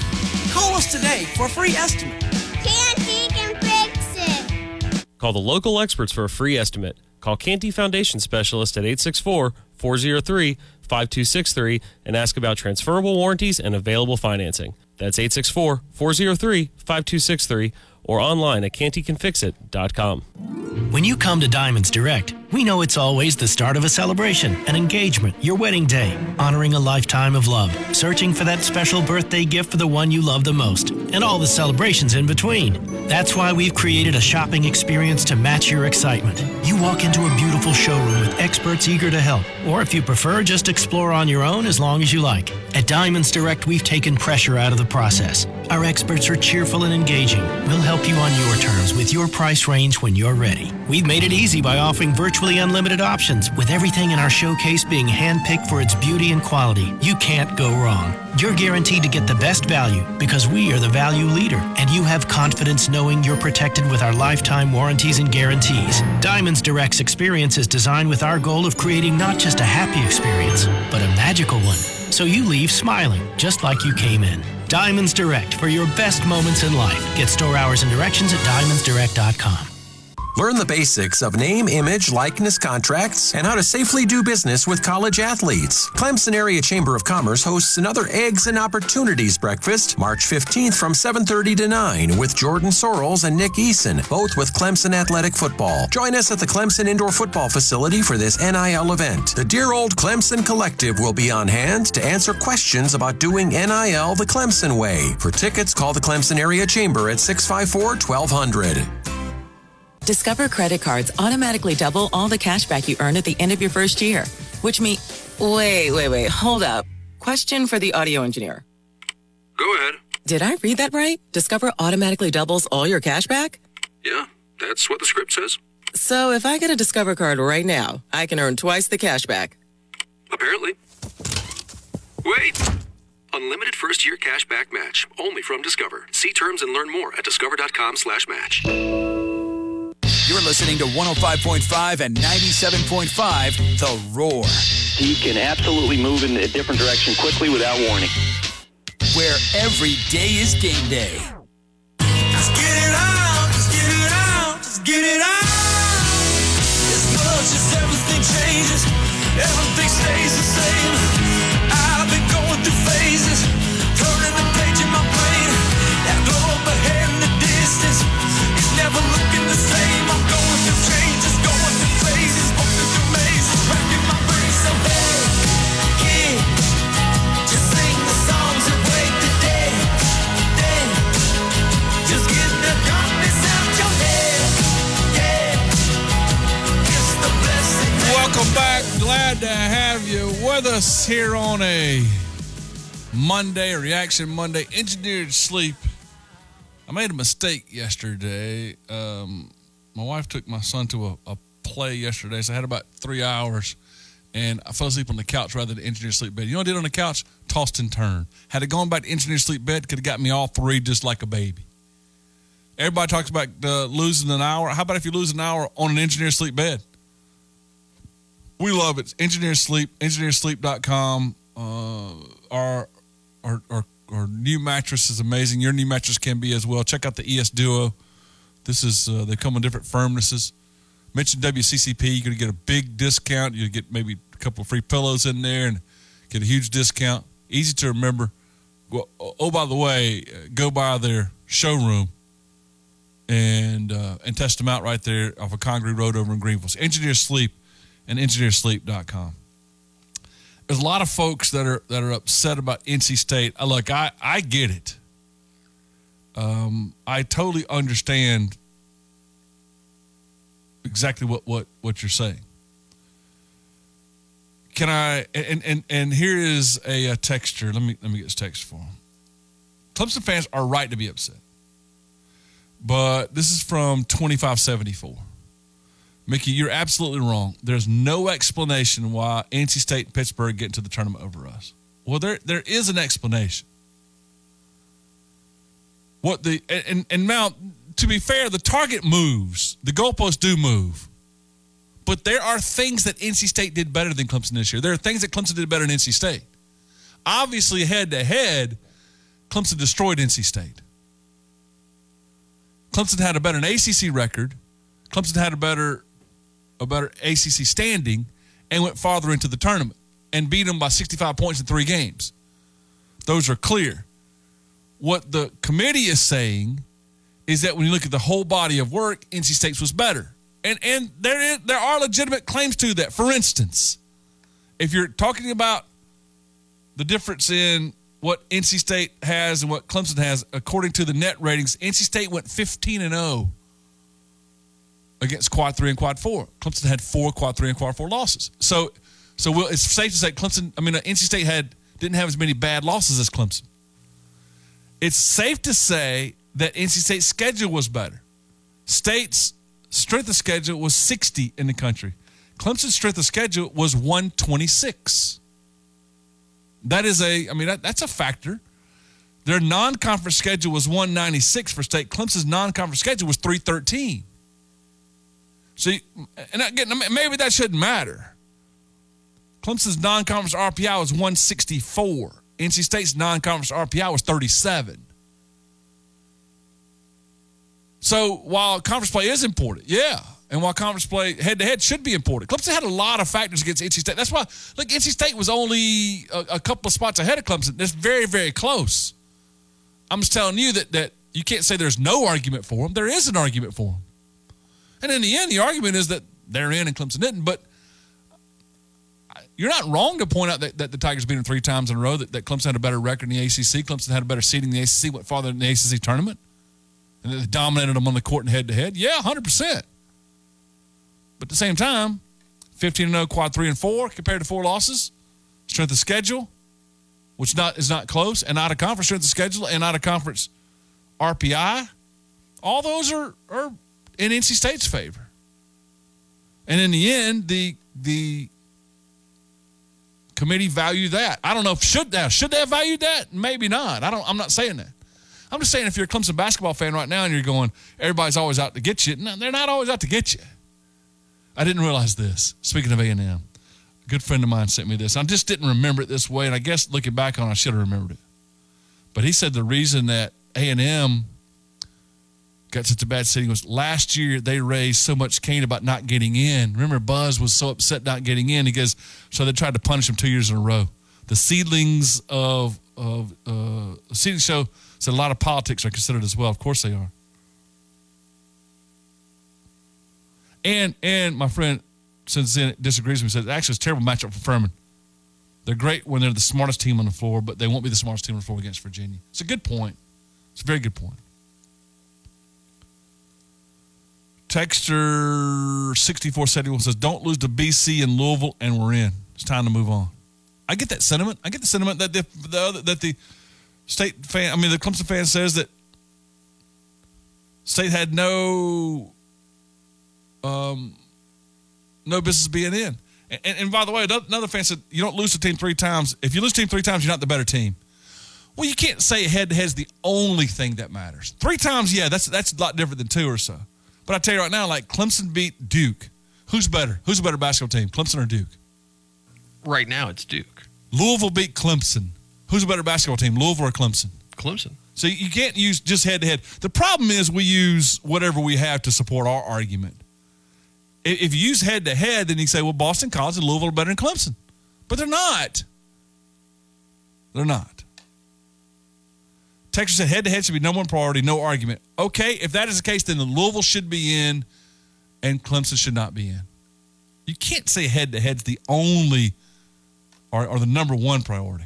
Call us today for a free estimate. Canty can fix it. Call the local experts for a free estimate. Call Canty Foundation Specialist at 864 403 5263 and ask about transferable warranties and available financing. That's 864 403 5263 or online at cantycanfixit.com. When you come to Diamonds Direct, we know it's always the start of a celebration, an engagement, your wedding day, honoring a lifetime of love, searching for that special birthday gift for the one you love the most, and all the celebrations in between. That's why we've created a shopping experience to match your excitement. You walk into a beautiful showroom with experts eager to help, or if you prefer, just explore on your own as long as you like. At Diamonds Direct, we've taken pressure out of the process. Our experts are cheerful and engaging. We'll help you on your terms with your price range when you're ready. We've made it easy by offering virtually unlimited options, with everything in our showcase being handpicked for its beauty and quality. You can't go wrong. You're guaranteed to get the best value because we are the value leader, and you have confidence knowing you're protected with our lifetime warranties and guarantees. Diamonds Direct's experience is designed with our goal of creating not just a happy experience, but a magical one. So you leave smiling, just like you came in. Diamonds Direct for your best moments in life. Get store hours and directions at diamondsdirect.com. Learn the basics of name, image, likeness contracts and how to safely do business with college athletes. Clemson Area Chamber of Commerce hosts another Eggs and Opportunities breakfast March 15th from 7:30 to 9 with Jordan Sorrells and Nick Eason, both with Clemson Athletic Football. Join us at the Clemson Indoor Football Facility for this NIL event. The dear old Clemson Collective will be on hand to answer questions about doing NIL the Clemson way. For tickets, call the Clemson Area Chamber at 654 1200. Discover credit cards automatically double all the cash back you earn at the end of your first year, which means. Wait, wait, wait, hold up. Question for the audio engineer. Go ahead. Did I read that right? Discover automatically doubles all your cash back? Yeah, that's what the script says. So if I get a Discover card right now, I can earn twice the cash back. Apparently. Wait! Unlimited first year cash back match. Only from Discover. See terms and learn more at discover.com slash match. You're listening to 105.5 and 97.5 The Roar, He can absolutely move in a different direction quickly without warning. where every day is game day. Just get it on, just get it on, just get it on. As much as everything changes, everything Glad to have you with us here on a Monday, Reaction Monday. Engineered sleep. I made a mistake yesterday. Um, my wife took my son to a, a play yesterday, so I had about three hours, and I fell asleep on the couch rather than engineered sleep bed. You know what I did on the couch? Tossed and turned. Had it gone back to engineered sleep bed, could have got me all three just like a baby. Everybody talks about uh, losing an hour. How about if you lose an hour on an engineered sleep bed? We love it. Engineer Sleep, engineersleep.com. Uh, our, our, our, our new mattress is amazing. Your new mattress can be as well. Check out the ES Duo. This is, uh, they come in different firmnesses. Mention WCCP. You're going to get a big discount. You get maybe a couple of free pillows in there and get a huge discount. Easy to remember. Well, oh, by the way, uh, go by their showroom and uh, and test them out right there off of Congaree Road over in Greenville. So Engineer Sleep and engineersleep.com. There's a lot of folks that are that are upset about NC State. Look, I I get it. Um, I totally understand exactly what what what you're saying. Can I and and and here is a, a texture. Let me let me get this text for him. Clemson fans are right to be upset, but this is from 2574. Mickey, you're absolutely wrong. There's no explanation why NC State and Pittsburgh get into the tournament over us. Well, there there is an explanation. What the and and now to be fair, the target moves, the goalposts do move, but there are things that NC State did better than Clemson this year. There are things that Clemson did better than NC State. Obviously, head to head, Clemson destroyed NC State. Clemson had a better ACC record. Clemson had a better a better ACC standing and went farther into the tournament and beat them by 65 points in three games. Those are clear. What the committee is saying is that when you look at the whole body of work, NC State's was better. And and there is, there are legitimate claims to that. For instance, if you're talking about the difference in what NC State has and what Clemson has, according to the net ratings, NC State went 15 and 0 against quad three and quad four. Clemson had four quad three and quad four losses. So, so we'll, it's safe to say Clemson. I mean, uh, NC State had didn't have as many bad losses as Clemson. It's safe to say that NC State's schedule was better. State's strength of schedule was 60 in the country. Clemson's strength of schedule was 126. That is a, I mean, that, that's a factor. Their non conference schedule was 196 for state. Clemson's non conference schedule was 313. See, and again, maybe that shouldn't matter. Clemson's non conference RPI was 164. NC State's non conference RPI was 37. So while conference play is important, yeah, and while conference play head to head should be important, Clemson had a lot of factors against NC State. That's why, look, NC State was only a, a couple of spots ahead of Clemson. That's very, very close. I'm just telling you that that you can't say there's no argument for them. There is an argument for them. And in the end, the argument is that they're in and Clemson didn't. But you're not wrong to point out that, that the Tigers beat them three times in a row, that, that Clemson had a better record in the ACC. Clemson had a better seeding in the ACC, went farther in the ACC tournament, and they dominated them on the court and head to head. Yeah, 100%. But at the same time, 15 0 quad 3 and 4 compared to four losses, strength of schedule, which not is not close, and out of conference strength of schedule and out of conference RPI, all those are, are in NC State's favor. And in the end, the the committee valued that. I don't know if should they should they have valued that? Maybe not. I don't. I'm not saying that. I'm just saying if you're a Clemson basketball fan right now and you're going, everybody's always out to get you. No, they're not always out to get you. I didn't realize this. Speaking of A&M, a good friend of mine sent me this. I just didn't remember it this way, and I guess looking back on, it, I should have remembered it. But he said the reason that A&M got such a bad seating was last year they raised so much Cain about not getting in. Remember, Buzz was so upset not getting in because so they tried to punish him two years in a row. The seedlings of of uh, the seeding show said a lot of politics are considered as well. Of course they are. And and my friend since then disagrees with me says actually it's a terrible matchup for Furman. They're great when they're the smartest team on the floor, but they won't be the smartest team on the floor against Virginia. It's a good point. It's a very good point. Texter 6471 says, Don't lose to BC and Louisville, and we're in. It's time to move on. I get that sentiment. I get the sentiment that the, the other, that the state fan, I mean, the Clemson fan says that state had no um, no business being in. And, and, by the way, another fan said, You don't lose the team three times. If you lose team three times, you're not the better team. Well, you can't say head to head is the only thing that matters. Three times, yeah, that's that's a lot different than two or so. But I tell you right now, like Clemson beat Duke. Who's better? Who's a better basketball team, Clemson or Duke? Right now, it's Duke. Louisville beat Clemson. Who's a better basketball team, Louisville or Clemson? Clemson. So you can't use just head to head. The problem is we use whatever we have to support our argument. If you use head to head, then you say, well, Boston College and Louisville are better than Clemson. But they're not. They're not. Texas said head to head should be number one priority, no argument. Okay, if that is the case, then the Louisville should be in and Clemson should not be in. You can't say head to head's the only or, or the number one priority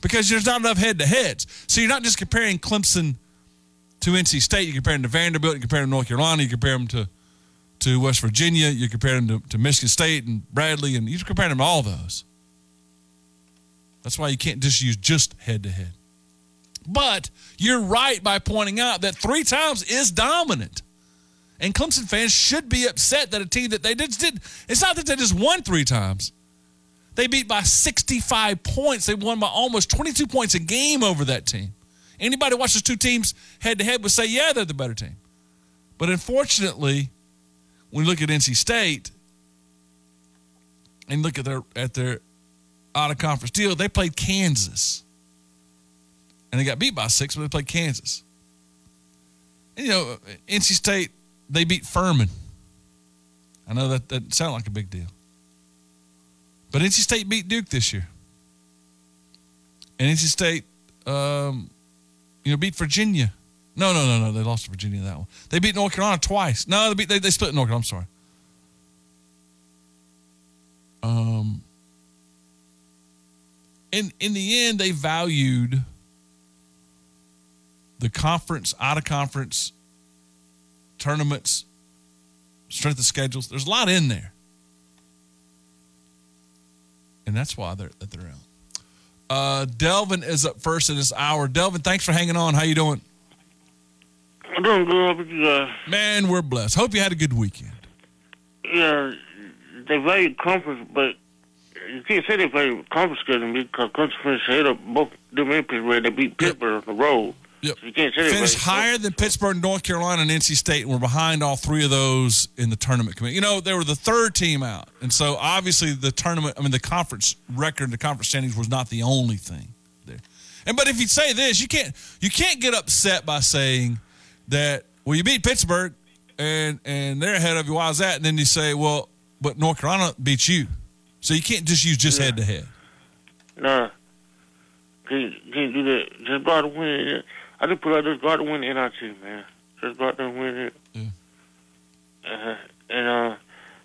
because there's not enough head to heads. So you're not just comparing Clemson to NC State, you compare them to Vanderbilt, you compare them to North Carolina, you compare them to, to West Virginia, you compare them to, to Michigan State and Bradley, and you compare them to all those. That's why you can't just use just head to head. But you're right by pointing out that three times is dominant. And Clemson fans should be upset that a team that they just did, it's not that they just won three times. They beat by 65 points. They won by almost 22 points a game over that team. Anybody watches two teams head to head would say, yeah, they're the better team. But unfortunately, when you look at NC State and look at their at their out of conference deal, they played Kansas. And they got beat by six, but they played Kansas. And you know, NC State, they beat Furman. I know that that sounds like a big deal. But NC State beat Duke this year. And NC State, um, you know, beat Virginia. No, no, no, no. They lost to Virginia that one. They beat North Carolina twice. No, they beat they, they split North Carolina. I'm sorry. Um, in in the end, they valued the conference, out of conference tournaments, strength of schedules. There's a lot in there and that's why they're that they're out. Uh, Delvin is up first in this hour. Delvin, thanks for hanging on. How you doing? I'm doing good. How about you guys? Man, we're blessed. Hope you had a good weekend. Yeah, they value conference, but you can't say they value conference schedule because conference finished ahead of both them and Pittsburgh. They beat Pittsburgh on the road. Yep. So you can't say they Finished higher than Pittsburgh, North Carolina, and NC State, and we're behind all three of those in the tournament committee. You know, they were the third team out, and so obviously the tournament, I mean, the conference record, the conference standings was not the only thing there. And but if you say this, you can't you can't get upset by saying that well, you beat Pittsburgh and and they're ahead of you. Why is that? And then you say, well, but North Carolina beat you, so you can't just use just head to head. Nah. Can't, can't do that. Just out and win. I just put out just out and win the NIT, man. Just go out there and win it. Uh, and, uh,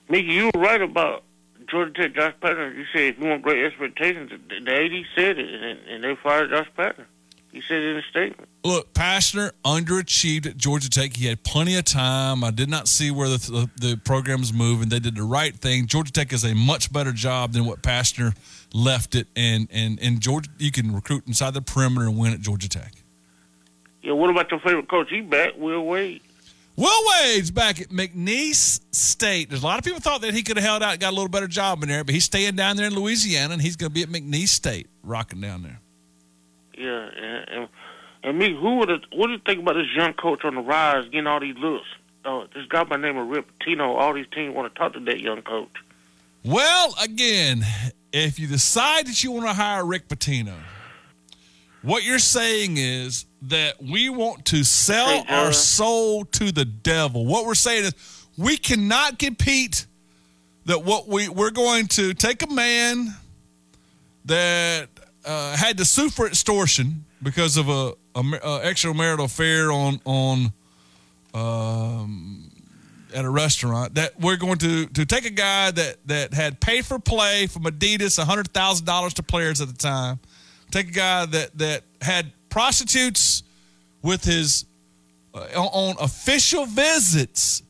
Mickey, you were right about Georgia Tech, Josh Pastner. You said if you want great expectations, the, the AD said it, and, and they fired Josh Pastner. He said in a statement. Look, Pastner underachieved at Georgia Tech. He had plenty of time. I did not see where the, the, the program was moving. They did the right thing. Georgia Tech is a much better job than what Pastner left it. And, and, and Georgia, you can recruit inside the perimeter and win at Georgia Tech. Yeah, what about your favorite coach? He back, Will Wade. Will Wade's back at McNeese State. There's a lot of people thought that he could have held out and got a little better job in there, but he's staying down there in Louisiana, and he's going to be at McNeese State, rocking down there. Yeah, and, and, and me, who would have, what do you think about this young coach on the rise getting all these looks? Uh, this guy by the name of Rick Pitino, all these teams want to talk to that young coach. Well, again, if you decide that you want to hire Rick Pitino, what you're saying is that we want to sell our soul to the devil. What we're saying is we cannot compete. That what we we're going to take a man that uh, had to sue for extortion because of a, a, uh, extramarital affair on on um, at a restaurant that we're going to to take a guy that that had pay for play from Adidas, hundred thousand dollars to players at the time. Take a guy that that had prostitutes with his uh, on official visits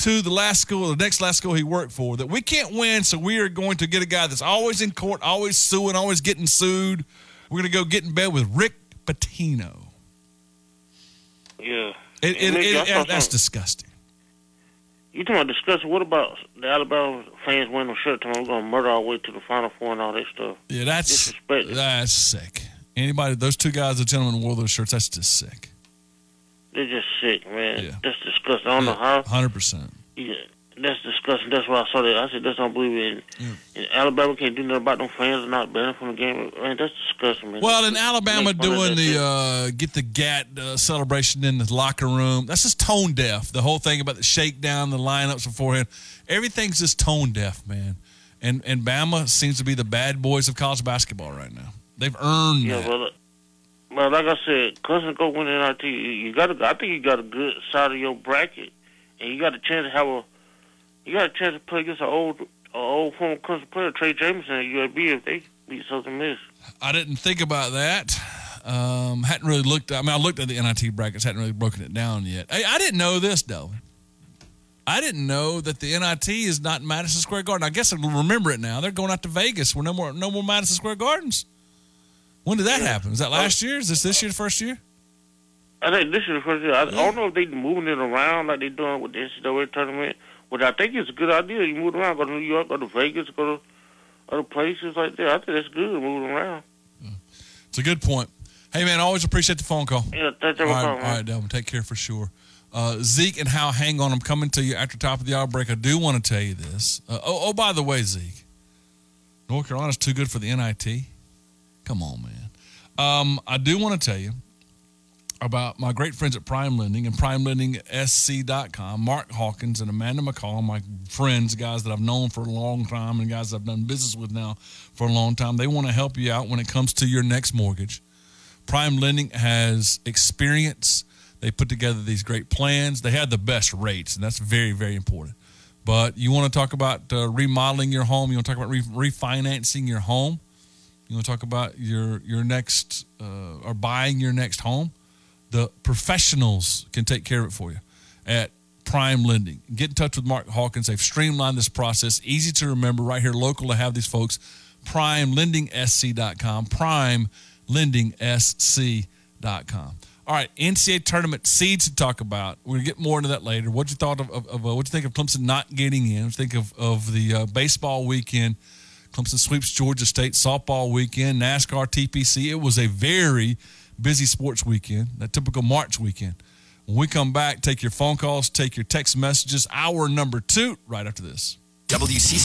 to the last school, the next last school he worked for. That we can't win, so we are going to get a guy that's always in court, always suing, always getting sued. We're going to go get in bed with Rick Pitino. Yeah. It, it, Mickey, it- that's something. disgusting. You talking about disgusting? What about the Alabama fans wearing? Talking about we're gonna murder our way to the Final Four and all that stuff. Yeah, that's that's sick. Anybody, those two guys, the gentleman wore those shirts, that's just sick. They're just sick, man. That's disgusting. I don't know how. Hundred percent. Yeah, that's disgusting. That's why I saw that. I said that's unbelievable. And, and Alabama can't do nothing about them fans not banning from the game. Man, that's disgusting, man. Well, in Alabama, make fun of doing the uh, get the gat uh, celebration in the locker room, that's just tone deaf. The whole thing about the shakedown, the lineups beforehand, everything's just tone deaf, man. And and Bama seems to be the bad boys of college basketball right now. They've earned Yeah, that. well, uh, well, like I said, Clemson go win NIT. You you got to. I think you got a good side of your bracket, and you got a chance to have a. You got a chance to play against an old, a old former Clemson player, Trey Jemison at UAB if they beat Southern Miss. I didn't think about that. Um, hadn't really looked. I mean, I looked at the NIT brackets. Hadn't really broken it down yet. Hey, I didn't know this though. I didn't know that the NIT is not Madison Square Garden. I guess I remember it now. They're going out to Vegas. We're no more no more Madison Square Gardens. When did that happen? Was that last year? Is this this year the first year? I think this is the first year. I, I don't know if they're moving it around like they're doing with the NCAA tournament, but I think it's a good idea. You move around, go to New York, go to Vegas, go to other places like that. I think that's good moving around. It's a good point. Hey man, always appreciate the phone call. Yeah, thanks for right, calling. all right, Delvin. Take care for sure. Uh, Zeke and Hal, hang on. I'm coming to you after top of the hour break. I do want to tell you this. Uh, oh, oh, by the way, Zeke, North Carolina's too good for the NIT. Come on, man. Um, I do want to tell you about my great friends at Prime Lending and PrimeLendingSC.com. Mark Hawkins and Amanda McCall, my friends, guys that I've known for a long time and guys I've done business with now for a long time. They want to help you out when it comes to your next mortgage. Prime Lending has experience. They put together these great plans. They have the best rates, and that's very, very important. But you want to talk about uh, remodeling your home. You want to talk about re- refinancing your home. You want to talk about your your next uh, or buying your next home. The professionals can take care of it for you at Prime Lending. Get in touch with Mark Hawkins. They've streamlined this process. Easy to remember. Right here, local to have these folks. PrimeLendingSC.com. PrimeLendingSC.com. All right, NCAA tournament seeds to talk about. We're gonna get more into that later. What you thought of, of, of uh, what you think of Clemson not getting in? What you think of of the uh, baseball weekend? Clemson sweeps Georgia State softball weekend, NASCAR TPC. It was a very busy sports weekend, that typical March weekend. When we come back, take your phone calls, take your text messages. Hour number two, right after this. WCC.